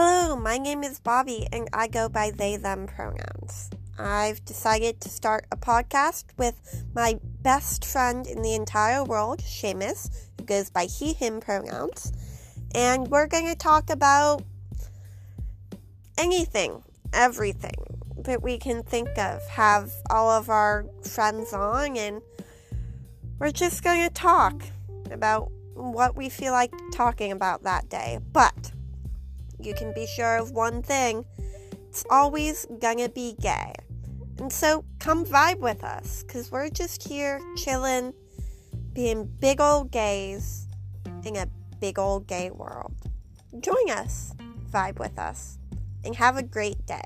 Hello, my name is Bobby and I go by they them pronouns. I've decided to start a podcast with my best friend in the entire world, Seamus, who goes by he him pronouns. And we're going to talk about anything, everything that we can think of. Have all of our friends on and we're just going to talk about what we feel like talking about that day. But you can be sure of one thing it's always gonna be gay. And so come vibe with us, because we're just here chilling, being big old gays in a big old gay world. Join us, vibe with us, and have a great day.